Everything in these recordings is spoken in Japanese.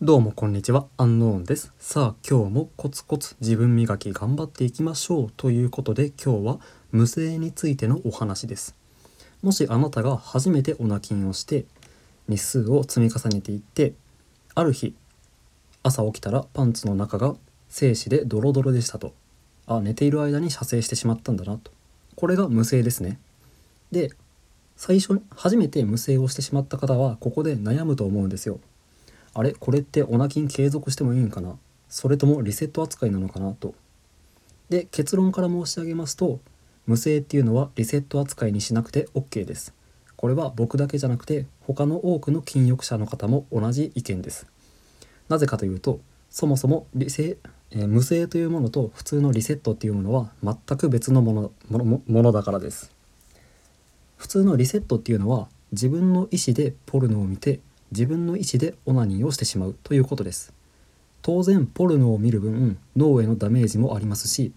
どうもこんにちは、アンノーンです。さあ今日もコツコツ自分磨き頑張っていきましょうということで今日は無声についてのお話です。もしあなたが初めてオナキンをして日数を積み重ねていってある日朝起きたらパンツの中が精子でドロドロでしたと。あ寝ている間に射精してしまったんだなと。これが無声ですね。で最初初めて無声をしてしまった方はここで悩むと思うんですよ。あれこれってオナキン継続してもいいんかな？それともリセット扱いなのかな？と。で結論から申し上げますと無声っていうのはリセット扱いにしなくて OK です。これは僕だけじゃなくて他の多くの禁欲者の方も同じ意見です。なぜかというとそもそも理性、えー無声というものと普通のリセットっていうものは全く別のものものもものだからです。普通のリセットっていうのは自分の意思でポルノを見て自分の意思でオナニーをしてしまうということです。当然ポルノを見る分脳へのダメージもありますし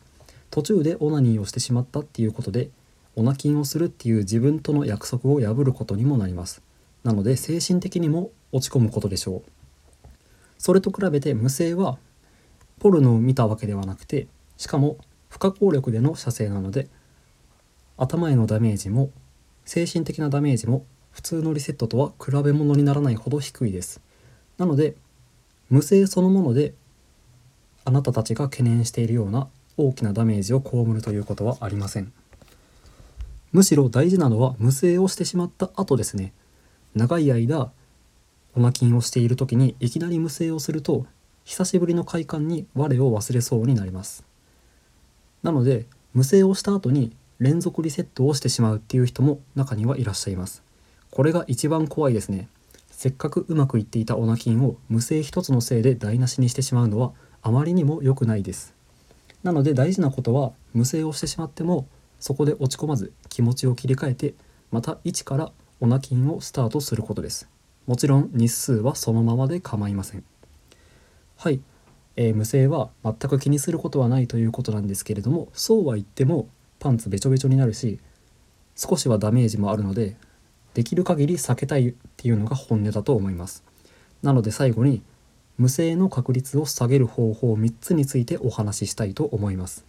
途中でオナニーをしてしまったっていうことでオナキンをするっていう自分との約束を破ることにもなります。なので精神的にも落ち込むことでしょう。それと比べて無声はポルノを見たわけではなくてしかも不可抗力での射精なので頭へのダメージも精神的なダメージも普通のリセットとは比べ物にならないほど低いです。なので無声そのものであなたたちが懸念しているような大きなダメージを被るということはありません。むしろ大事なのは無声をしてしまった後ですね。長い間オナキンをしている時にいきなり無声をすると久しぶりの快感に我を忘れそうになります。なので無声をした後に連続リセットをしてしまうっていう人も中にはいらっしゃいます。これが一番怖いですね。せっかくうまくいっていたオナキンを無声一つのせいで台無しにしてしまうのはあまりにも良くないです。なので大事なことは無声をしてしまってもそこで落ち込まず気持ちを切り替えてまた一からオナキンをスタートすることです。もちろん日数はそのままで構いません。はい、えー無声は全く気にすることはないということなんですけれどもそうは言ってもパンツべちょべちょになるし少しはダメージもあるのでできる限り避けたいっていうのが本音だと思います。なので最後に無声の確率を下げる方法3つについてお話ししたいと思います。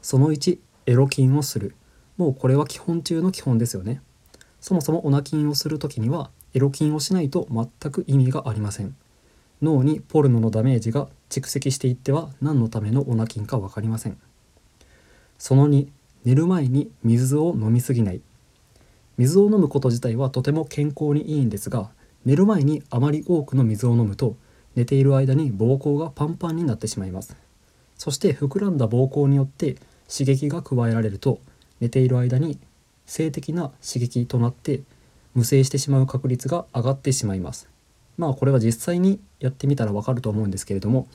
その1エロキンをする。もうこれは基本中の基本ですよね。そもそもオナキンをする時にはエロキンをしないと全く意味がありません。脳にポルノのダメージが蓄積していっては何のためのオナキンか分かりません。その2寝る前に水を飲みすぎない。水を飲むこと自体はとても健康にいいんですが寝る前にあまり多くの水を飲むと寝ている間に膀胱がパンパンになってしまいます。そして膨らんだ膀胱によって刺激が加えられると寝ている間に性的な刺激となって無精してしまう確率が上がってしまいます。まあこれは実際にやってみたらわかると思うんですけれども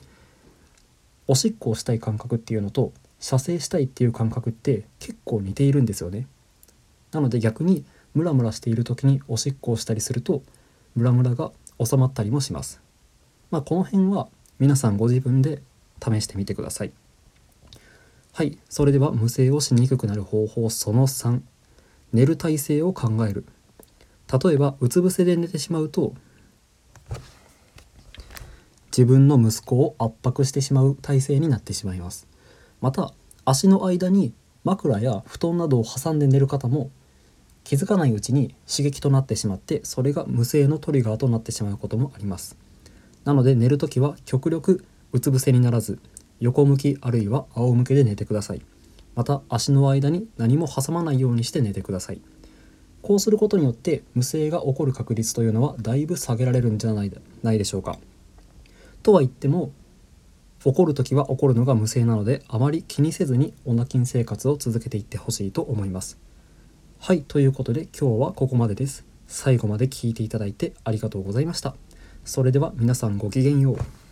おしっこをしたい感覚っていうのと射精したいっていう感覚って結構似ているんですよね。なので逆にムラムラしている時におしっこをしたりするとムラムラが収まったりもします。まあこの辺は皆さんご自分で試してみてください。はいそれでは無声をしにくくなる方法その3寝る体勢を考える。例えばうつ伏せで寝てしまうと自分の息子を圧迫してしまう体勢になってしまいます。また足の間に枕や布団などを挟んで寝る方も気づかないうちに刺激となってしまってそれが無声のトリガーとなってしまうこともあります。なので寝るときは極力うつ伏せにならず横向きあるいは仰向けで寝てください。また足の間に何も挟まないようにして寝てください。こうすることによって無声が起こる確率というのはだいぶ下げられるんじゃないないでしょうか。とは言っても起こる時は起こるのが無声なのであまり気にせずにオナキン生活を続けていってほしいと思います。はいということで今日はここまでです。最後まで聞いていただいてありがとうございました。それでは皆さんごきげんよう。